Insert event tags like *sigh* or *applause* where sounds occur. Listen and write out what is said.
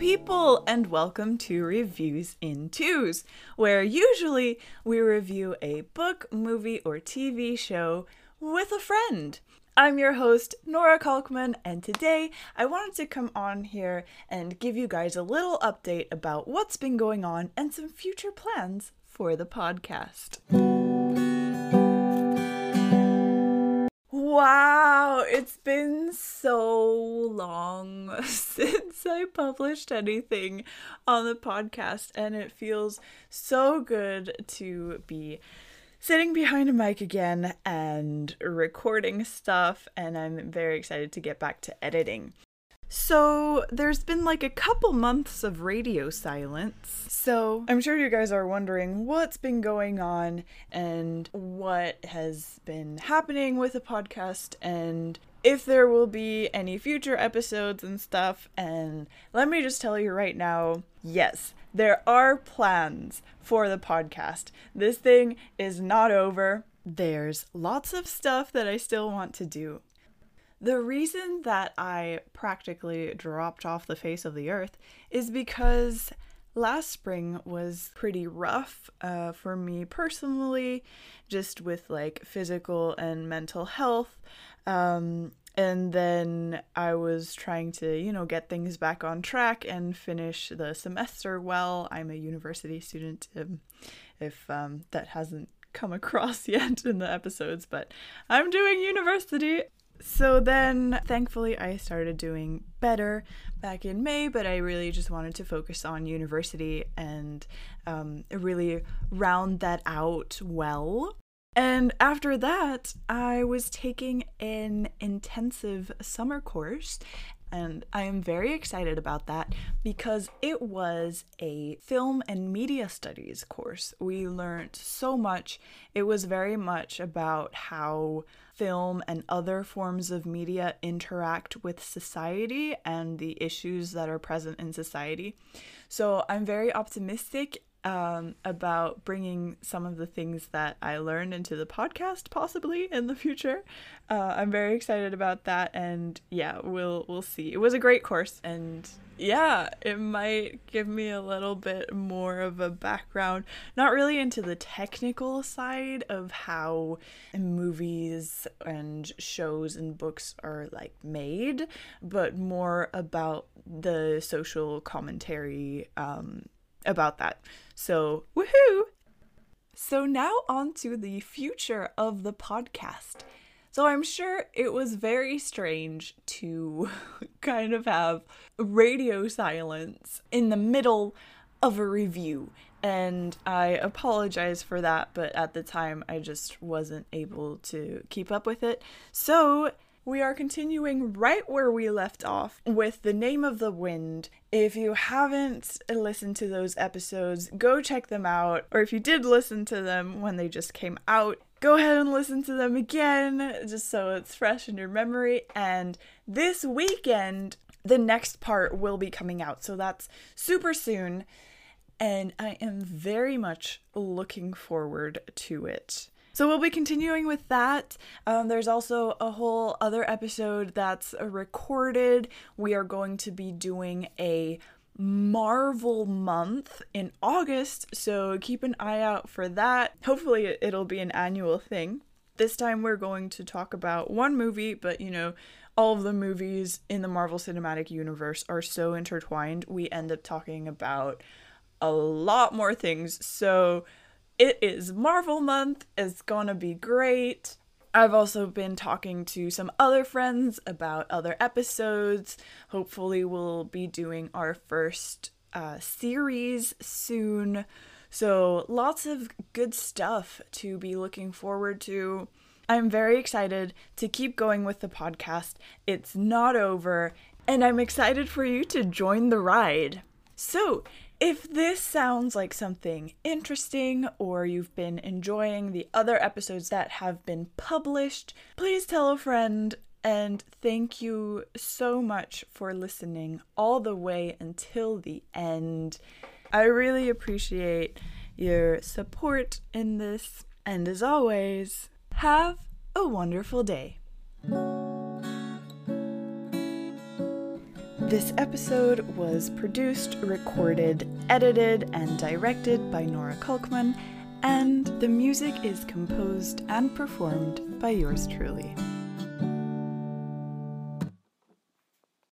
people, and welcome to Reviews in Twos, where usually we review a book, movie, or TV show with a friend. I'm your host, Nora Kalkman, and today I wanted to come on here and give you guys a little update about what's been going on and some future plans for the podcast. Wow, it's been so long *laughs* since I published anything on the podcast, and it feels so good to be sitting behind a mic again and recording stuff, and I'm very excited to get back to editing. So, there's been like a couple months of radio silence. So, I'm sure you guys are wondering what's been going on and what has been happening with the podcast and if there will be any future episodes and stuff. And let me just tell you right now yes, there are plans for the podcast. This thing is not over. There's lots of stuff that I still want to do. The reason that I practically dropped off the face of the earth is because last spring was pretty rough uh, for me personally, just with like physical and mental health. Um, and then I was trying to, you know, get things back on track and finish the semester well. I'm a university student, um, if um, that hasn't come across *laughs* yet in the episodes, but I'm doing university so then, thankfully, I started doing better back in May, but I really just wanted to focus on university and um, really round that out well. And after that, I was taking an intensive summer course and I am very excited about that because it was a film and media studies course. We learned so much. It was very much about how film and other forms of media interact with society and the issues that are present in society. So I'm very optimistic um, about bringing some of the things that I learned into the podcast, possibly in the future. Uh, I'm very excited about that, and yeah, we'll we'll see. It was a great course, and yeah, it might give me a little bit more of a background, not really into the technical side of how movies and shows and books are like made, but more about the social commentary um, about that. So, woohoo! So, now on to the future of the podcast. So, I'm sure it was very strange to *laughs* kind of have radio silence in the middle of a review. And I apologize for that, but at the time I just wasn't able to keep up with it. So, we are continuing right where we left off with The Name of the Wind. If you haven't listened to those episodes, go check them out. Or if you did listen to them when they just came out, go ahead and listen to them again just so it's fresh in your memory. And this weekend, the next part will be coming out. So that's super soon. And I am very much looking forward to it. So we'll be continuing with that. Um, there's also a whole other episode that's recorded. We are going to be doing a Marvel month in August, so keep an eye out for that. Hopefully, it'll be an annual thing. This time, we're going to talk about one movie, but you know, all of the movies in the Marvel Cinematic Universe are so intertwined, we end up talking about a lot more things. So, it is Marvel month. It's gonna be great. I've also been talking to some other friends about other episodes. Hopefully, we'll be doing our first uh, series soon. So, lots of good stuff to be looking forward to. I'm very excited to keep going with the podcast. It's not over, and I'm excited for you to join the ride. So, if this sounds like something interesting or you've been enjoying the other episodes that have been published, please tell a friend and thank you so much for listening all the way until the end. I really appreciate your support in this, and as always, have a wonderful day. This episode was produced, recorded, edited, and directed by Nora Kalkman, and the music is composed and performed by yours truly.